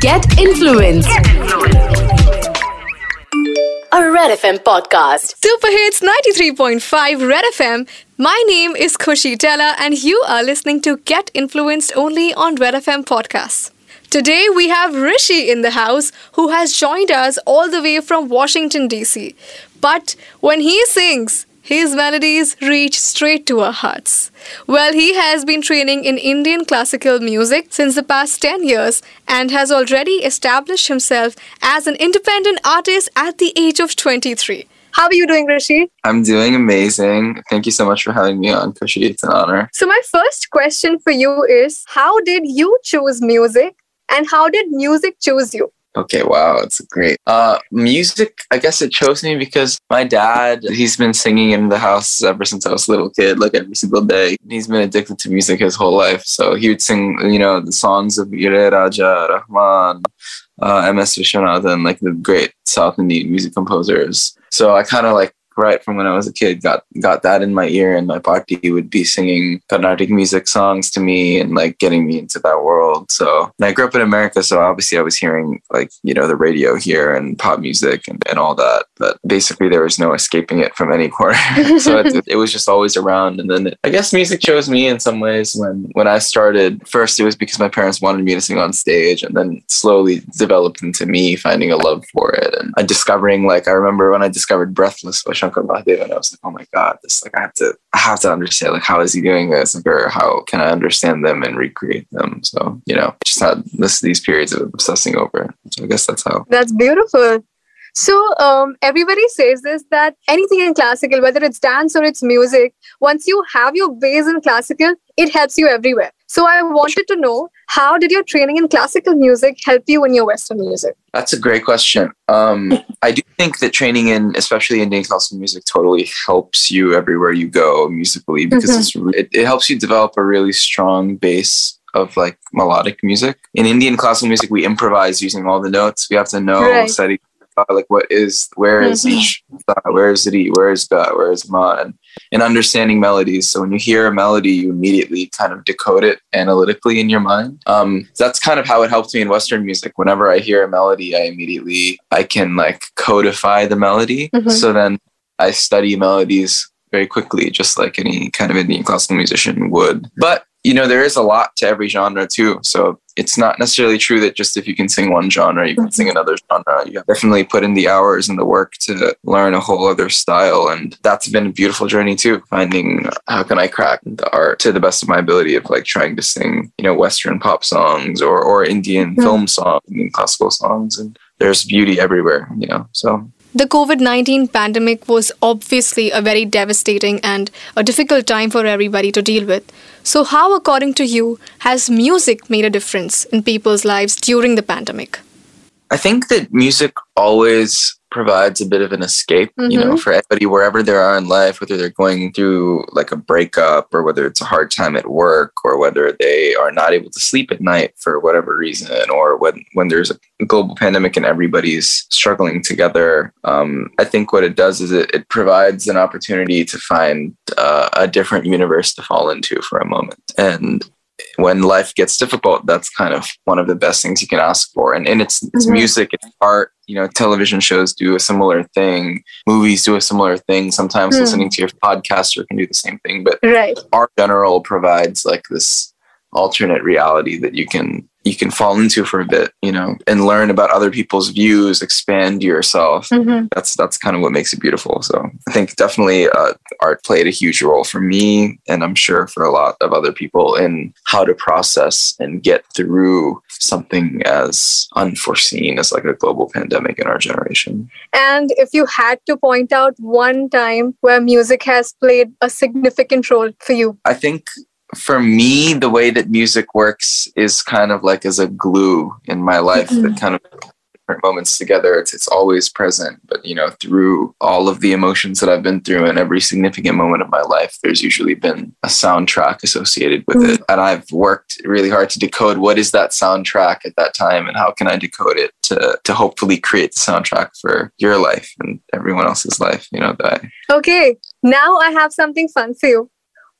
Get influence. A Red FM podcast. Super Hits 93.5 Red FM. My name is Khushi Tella, and you are listening to Get Influenced only on Red FM podcasts. Today we have Rishi in the house who has joined us all the way from Washington, D.C. But when he sings, his melodies reach straight to our hearts. Well, he has been training in Indian classical music since the past 10 years and has already established himself as an independent artist at the age of 23. How are you doing, Rishi? I'm doing amazing. Thank you so much for having me on, Khushi. It's an honor. So, my first question for you is How did you choose music and how did music choose you? Okay, wow, it's great. Uh, music, I guess it chose me because my dad, he's been singing in the house ever since I was a little kid, like every single day. He's been addicted to music his whole life. So he would sing, you know, the songs of Ilaiyaraaja, Rahman, uh, MS Vishwanathan, like the great South Indian music composers. So I kind of like right from when I was a kid, got got that in my ear, and my paati would be singing Carnatic music songs to me and like getting me into that world. So I grew up in America, so obviously I was hearing like you know the radio here and pop music and, and all that. But basically, there was no escaping it from any corner. so it, it, was just always around. And then it, I guess music chose me in some ways. When when I started, first it was because my parents wanted me to sing on stage, and then slowly developed into me finding a love for it and discovering like I remember when I discovered Breathless by Shankar Mahadevan, and I was like, oh my god, this like I have to I have to understand like how is he doing this, or how can I understand them and recreate them. So you know, just had this these periods of obsessing over. It. So I guess that's how. That's beautiful. So um, everybody says this that anything in classical, whether it's dance or it's music, once you have your base in classical, it helps you everywhere. So I wanted to know how did your training in classical music help you in your Western music? That's a great question. Um, I do think that training in, especially Indian classical music, totally helps you everywhere you go musically because mm-hmm. it, it helps you develop a really strong base of like melodic music. In Indian classical music, we improvise using all the notes. We have to know right like what is where is mm-hmm. each where is it where is ga where is ma and, and understanding melodies. So when you hear a melody you immediately kind of decode it analytically in your mind. Um, that's kind of how it helped me in western music. Whenever i hear a melody i immediately i can like codify the melody. Mm-hmm. so then i study melodies very quickly just like any kind of indian classical musician would. But you know there is a lot to every genre too so it's not necessarily true that just if you can sing one genre you can sing mm-hmm. another genre you definitely put in the hours and the work to learn a whole other style and that's been a beautiful journey too finding how can i crack the art to the best of my ability of like trying to sing you know western pop songs or or indian mm-hmm. film songs and classical songs and there's beauty everywhere you know so the COVID 19 pandemic was obviously a very devastating and a difficult time for everybody to deal with. So, how, according to you, has music made a difference in people's lives during the pandemic? I think that music always provides a bit of an escape, mm-hmm. you know, mm-hmm. for everybody wherever they are in life, whether they're going through like a breakup or whether it's a hard time at work or whether they are not able to sleep at night for whatever reason or when when there's a global pandemic and everybody's struggling together. Um, I think what it does is it, it provides an opportunity to find uh, a different universe to fall into for a moment. And when life gets difficult, that's kind of one of the best things you can ask for. And, and it's, it's mm-hmm. music, it's art, you know, television shows do a similar thing, movies do a similar thing. Sometimes mm. listening to your podcaster can do the same thing, but right. art general provides like this alternate reality that you can you can fall into for a bit, you know, and learn about other people's views, expand yourself. Mm-hmm. That's that's kind of what makes it beautiful. So I think definitely uh, art played a huge role for me, and I'm sure for a lot of other people in how to process and get through something as unforeseen as like a global pandemic in our generation. And if you had to point out one time where music has played a significant role for you, I think for me, the way that music works is kind of like as a glue in my life mm-hmm. that kind of different moments together. It's it's always present. But you know, through all of the emotions that I've been through and every significant moment of my life, there's usually been a soundtrack associated with mm-hmm. it. And I've worked really hard to decode what is that soundtrack at that time and how can I decode it to to hopefully create the soundtrack for your life and everyone else's life, you know, that I Okay. Now I have something fun for you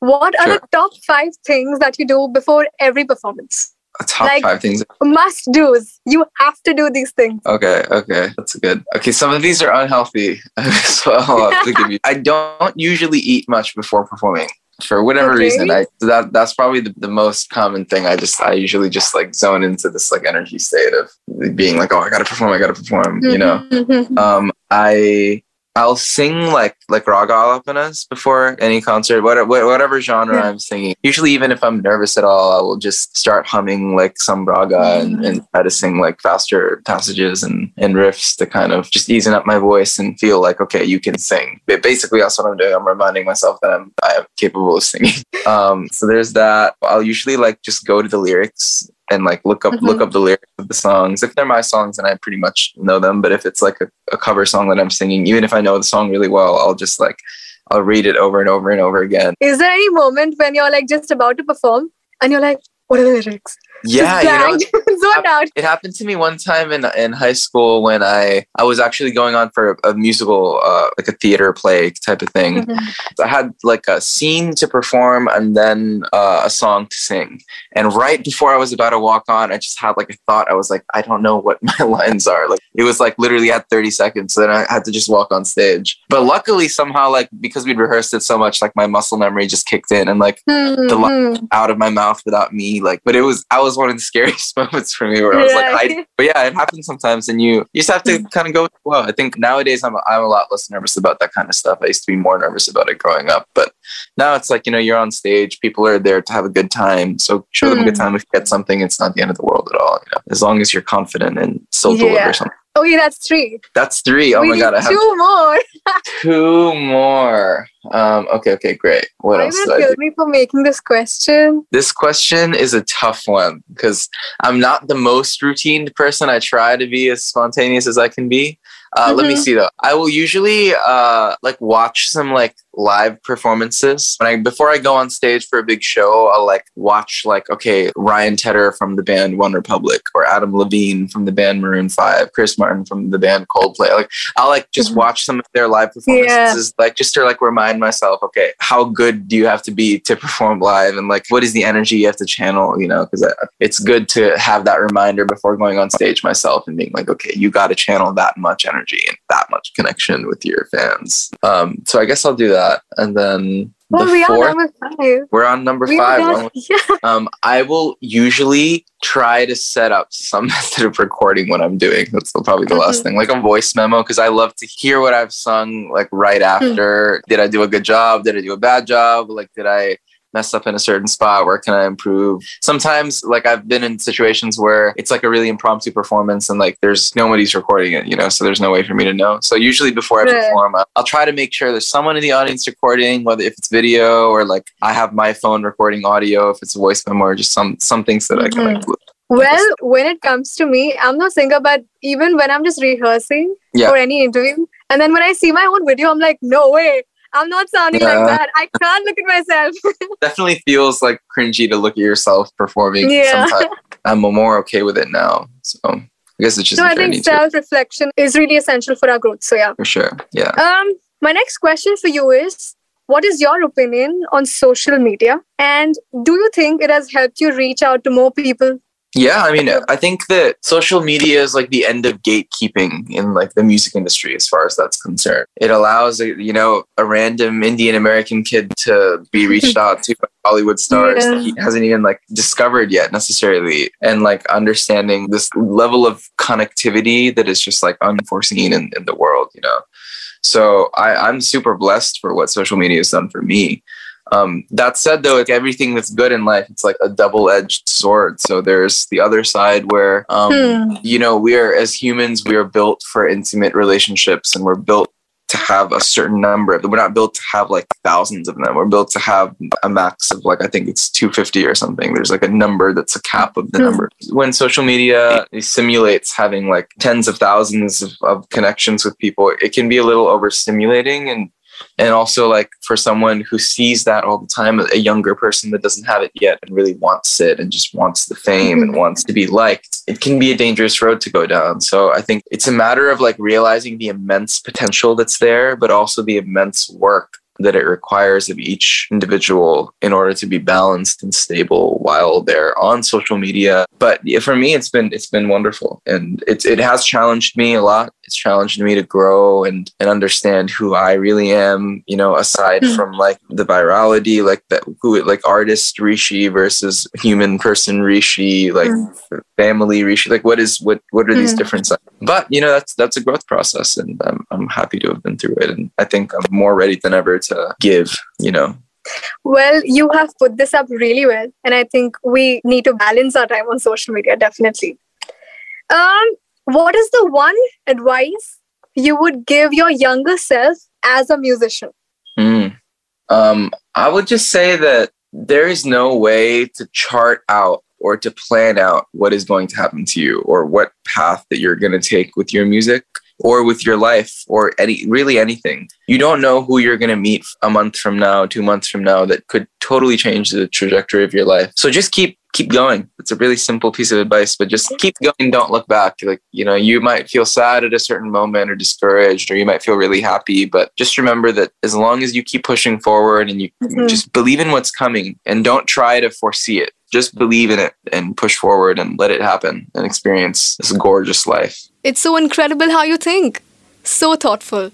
what are the top five things that you do before every performance? Top Like- five things. Must do's. You have to do these things. Okay, okay, that's good. Okay, some of these are unhealthy, so I'll have to give you. I don't usually eat much before performing for whatever Okay. reason. I that that's probably the, the most common thing. I just I usually just like zone into this like energy state of being like, oh, I gotta perform, I gotta perform. You know, Mhm. um, I I'll sing like like raga alapanas before any concert, whatever whatever genre Yeah. I'm singing. Usually, even if I'm nervous at all, I will just start humming like some raga and, and try to sing like faster passages and, and riffs to kind of just easing up my voice and feel like okay, you can sing. But basically, that's what I'm doing. I'm reminding myself that I'm I am capable of singing. Um, so there's that. I'll usually like just go to the lyrics and like look up Mhm. look up the lyrics of the songs. If they're my songs, then I pretty much know them. But if it's like a, a cover song that I'm singing, even if I know the song really well, I'll just like I'll read it over and over and over again. Is there any moment when you're like just about to perform and you're like, what are the lyrics? Yeah, you know, out. it happened to me one time in in high school when I I was actually going on for a musical uh, like a theater play type of thing. I had like a scene to perform and then uh, a song to sing. And right before I was about to walk on, I just had like a thought. I was like, I don't know what my lines are. Like it was like literally at 30 seconds. So then I had to just walk on stage. But luckily, somehow, like because we'd rehearsed it so much, like my muscle memory just kicked in and like Mhm. out of my mouth without me. Like, but it was I was one of the scariest moments for me where I was like, I but yeah, it happens sometimes, and you you just have to kind of go flow. I think nowadays I'm I'm a lot less nervous about that kind of stuff. I used to be more nervous about it growing up, but now it's like you know you're on stage, people are there to have a good time, so show them a good Hmm. time. If you get something, it's not the end of the world at all. You know, as long as you're confident and still Yeah. deliver something. Okay, that's three. That's three. Oh we my god, I have two more. two more. Um, okay, okay, great. What you else? did I kill me for making this question? This question is a tough one because I'm not the most routine person. I try to be as spontaneous as I can be. Uh, Let me Mhm. see though. I will usually uh, like watch some like live performances when I before I go on stage for a big show. I'll like watch like okay Ryan Tedder from the band OneRepublic or Adam Levine from the band Maroon Five, Chris Martin from the band Coldplay. Like I'll like just Mhm. watch some of their live performances, like just to like remind myself, okay, how good do you have to be to perform live, and like what is the energy you have to channel, you know? Because it's good to have that reminder before going on stage myself and being like, okay, you got to channel that much energy and that much connection with your fans. Um, so I guess I'll do that, and then Well, the we are fourth, number five. we're on number We five. are One- Yeah. um, I will usually try to set up some method of recording what I'm doing. That's probably the last Mhm. thing, like a voice memo, because I love to hear what I've sung like right after. Did I do a good job? Did I do a bad job? Like, did I mess up in a certain spot? Where can I improve? Sometimes, like, I've been in situations where it's like a really impromptu performance and like there's nobody's recording it, you know, so there's no way for me to know. So, usually before I perform, I'll- try to make sure there's someone in the audience recording, whether if it's video or like I have my phone recording audio, if it's a voice memo or just some some things that I can like. Mm-hmm. Well, when it comes to me, I'm no singer, but even when I'm just rehearsing Yeah. for any interview, and then when I see my own video, I'm like, no way, I'm not sounding Yeah. like that. I can't look at myself. Definitely feels like cringy to look at yourself performing. Yeah. Sometimes I'm more okay with it now. So I guess it's just so I think self reflection is really essential for our growth. So yeah. for sure. Yeah. Um, my next question for you is. What is your opinion on social media? And do you think it has helped you reach out to more people? Yeah, I mean, I think that social media is like the end of gatekeeping in like the music industry as far as that's concerned. It allows, uh, you know, a random Indian American kid to be reached out to by Hollywood stars Yeah. that he hasn't even like discovered yet necessarily. And like understanding this level of connectivity that is just like unforeseen in, in the world, you know. So I, I'm super blessed for what social media has done for me. Um, that said, though, like everything that's good in life, it's like a double-edged sword. So there's the other side where, um, Hmm. you know, we are as humans, we are built for intimate relationships, and we're built to have a certain number. of We're not built to have like thousands of them. We're built to have a max of like I think it's 250 or something. There's like a number that's a cap of the Hmm. number. When social media simulates having like tens of thousands of, of connections with people, it can be a little overstimulating and and also like for someone who sees that all the time a younger person that doesn't have it yet and really wants it and just wants the fame and mm-hmm. wants to be liked it can be a dangerous road to go down so i think it's a matter of like realizing the immense potential that's there but also the immense work that it requires of each individual in order to be balanced and stable while they're on social media. But for me, it's been it's been wonderful, and it's it has challenged me a lot. It's challenged me to grow and and understand who I really am. You know, aside Mm. from like the virality, like that who like artist Rishi versus human person Rishi, like family Rishi. Like, what is what what are these Mm. differences? But you know, that's that's a growth process, and I'm I'm happy to have been through it, and I think I'm more ready than ever to give. You know, Well, you have put this up really well, and I think we need to balance our time on social media, definitely. Um, what is the one advice you would give your younger self as a musician? Mm. Um, I would just say that there is no way to chart out or to plan out what is going to happen to you or what path that you're going to take with your music or with your life or any really anything. You don't know who you're going to meet a month from now, 2 months from now that could totally change the trajectory of your life. So just keep keep going. It's a really simple piece of advice, but just keep going, don't look back. Like, you know, you might feel sad at a certain moment or discouraged or you might feel really happy, but just remember that as long as you keep pushing forward and you Mhm. just believe in what's coming and don't try to foresee it. Just believe in it and push forward and let it happen and experience this gorgeous life. It's so incredible how you think. So thoughtful.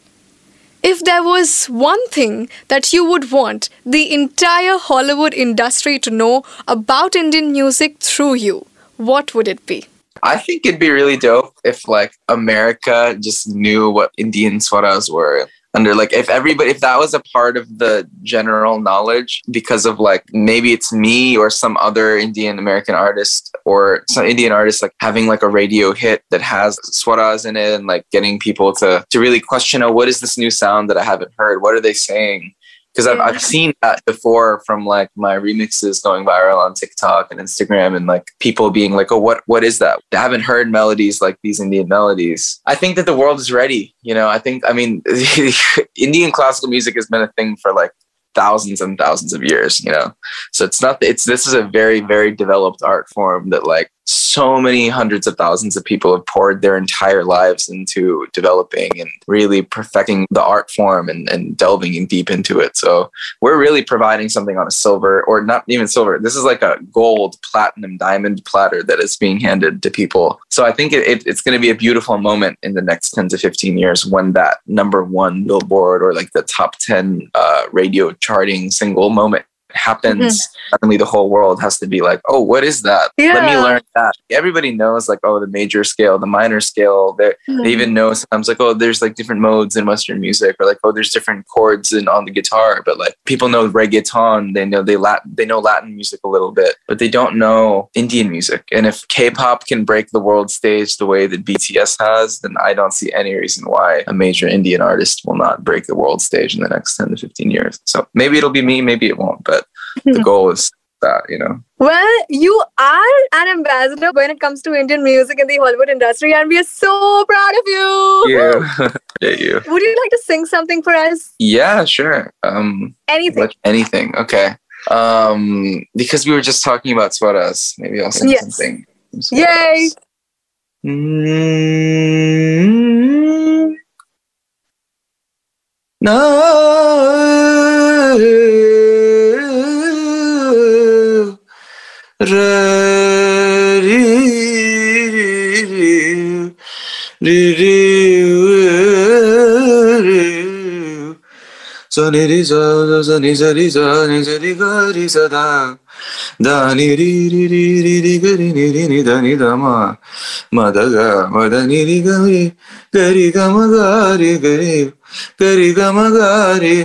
If there was one thing that you would want the entire Hollywood industry to know about Indian music through you, what would it be? I think it'd be really dope if like America just knew what Indian swaras were. Under like if everybody if that was a part of the general knowledge because of like maybe it's me or some other Indian American artist or some Indian artist like having like a radio hit that has swaras in it and like getting people to to really question oh what is this new sound that I haven't heard? What are they saying because I've, I've seen that before from like my remixes going viral on TikTok and Instagram and like people being like, oh, what what is that? I haven't heard melodies like these Indian melodies. I think that the world is ready. You know, I think I mean Indian classical music has been a thing for like thousands and thousands of years, you know. So it's not it's this is a very, very developed art form that like so many hundreds of thousands of people have poured their entire lives into developing and really perfecting the art form and, and delving in deep into it. So we're really providing something on a silver or not even silver. This is like a gold, platinum, diamond platter that is being handed to people. So I think it, it, it's going to be a beautiful moment in the next 10 to 15 years when that number one billboard or like the top 10 uh, radio charting single moment happens mm-hmm. suddenly the whole world has to be like oh what is that? Let me learn that. Everybody knows like oh the major scale the minor scale they they even mm-hmm. know sometimes like oh there's like different modes in western music or like oh there's different chords in on the guitar but like people know reggaeton they know they latin they know latin music a little bit but they don't know indian music. And if k-pop can break the world stage the way that bts has then i don't see any reason why a major indian artist will not break the world stage in the next 10 to 15 years. So maybe it'll be me maybe it won't but the goal is that you know Well, you are an ambassador when it comes to Indian music in the Hollywood industry, and we are so proud of you. yeah yeah you Would you like to sing something for us? yeah sure um Anything. Anything. Okay. Um, because we were just talking about swaras, maybe I'll sing Yes. something. Yay. swaras. Mm. No. Ri, ri, ri. So ni ri sa sa sa ni sa ri sa ni sa ri ga ri sa da da ni ri ri ri ri ri ga ri ni ri ni da ni da ma ma da ga ma da ni ri ga ri ga ri ga ma ga ri ga ri ga ri ga ma ga ri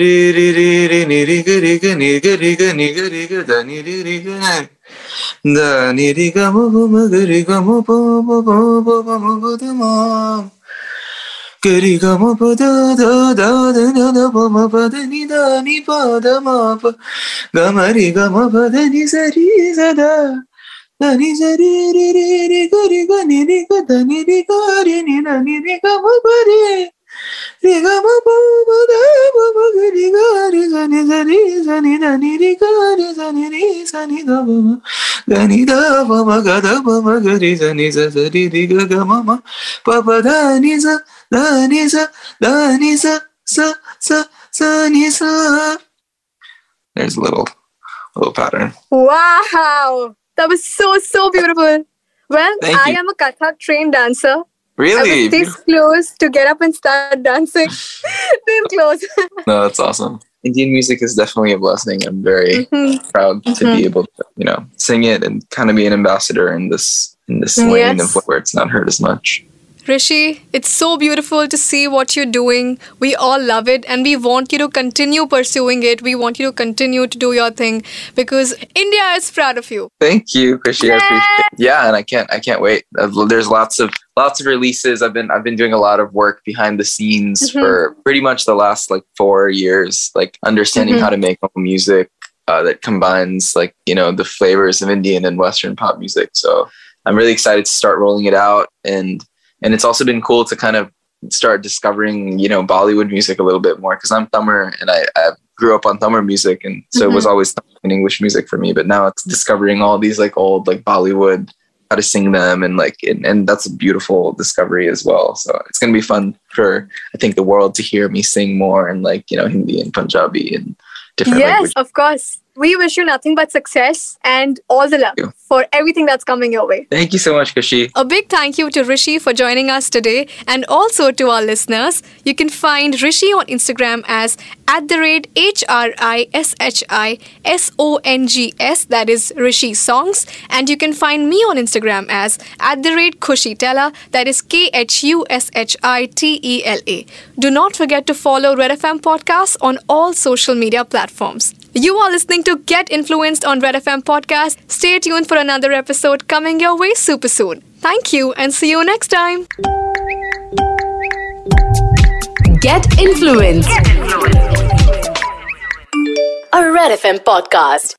ri ri ri ri ni ri ga ri ga ni ga ri ga ni ga ri ga da ni ri ri ga na da ni ri ga pa ma ga ri ga ma pa pa pa pa pa ma ga da ma Gari ga ma pa da da da da da da pa ma pa da ni da ma ga da ga ri ni ri ga ga ma ma pa pa da ni da ni da ni sa sa sa ni sa. There's a little, little pattern. Wow, that was so so beautiful. Well, Thank I you. am a Kathak trained dancer. I Really? was this close to get up and start dancing. this close. No, that's awesome. Indian music is definitely a blessing. I'm very Mhm. proud to Mhm. be able to, you know, sing it and kind of be an ambassador in this in this Yes. lane of where it's not heard as much. Rishi, it's so beautiful to see what you're doing. We all love it and we want you to continue pursuing it. We want you to continue to do your thing because India is proud of you. Thank you, Khushi. I appreciate it. Yeah, and I can't I can't wait. Uh, There's lots of lots of releases. I've been I've been doing a lot of work behind the scenes Mhm. for pretty much the last like four years, like understanding Mhm. how to make music uh, that combines like you know the flavors of Indian and Western pop music. So I'm really excited to start rolling it out, and and it's also been cool to kind of start discovering you know Bollywood music a little bit more because I'm Tamil and I, I grew up on Tamil music, and so it was mm-hmm. always Tamil and English music for me. But now it's discovering all these like old like Bollywood how to sing them and like and, and that's a beautiful discovery as well. So it's gonna be fun for I think the world to hear me sing more and like you know Hindi and Punjabi and different yes, languages. of course. We wish you nothing but success and all the luck for everything that's coming your way. Thank you so much, Khushi. A big thank you to Rishi for joining us today and also to our listeners. You can find Rishi on Instagram as at the rate H R I S H I S O N G S, that is Rishi Songs. And you can find me on Instagram as at the rate Khushi Tella, that is K H U S H I T E L A. Do not forget to follow Red FM Podcast on all social media platforms. You are listening to Get Influenced on Red FM Podcast. Stay tuned for another episode coming your way super soon. Thank you and see you next time. Get influenced. A Red FM podcast.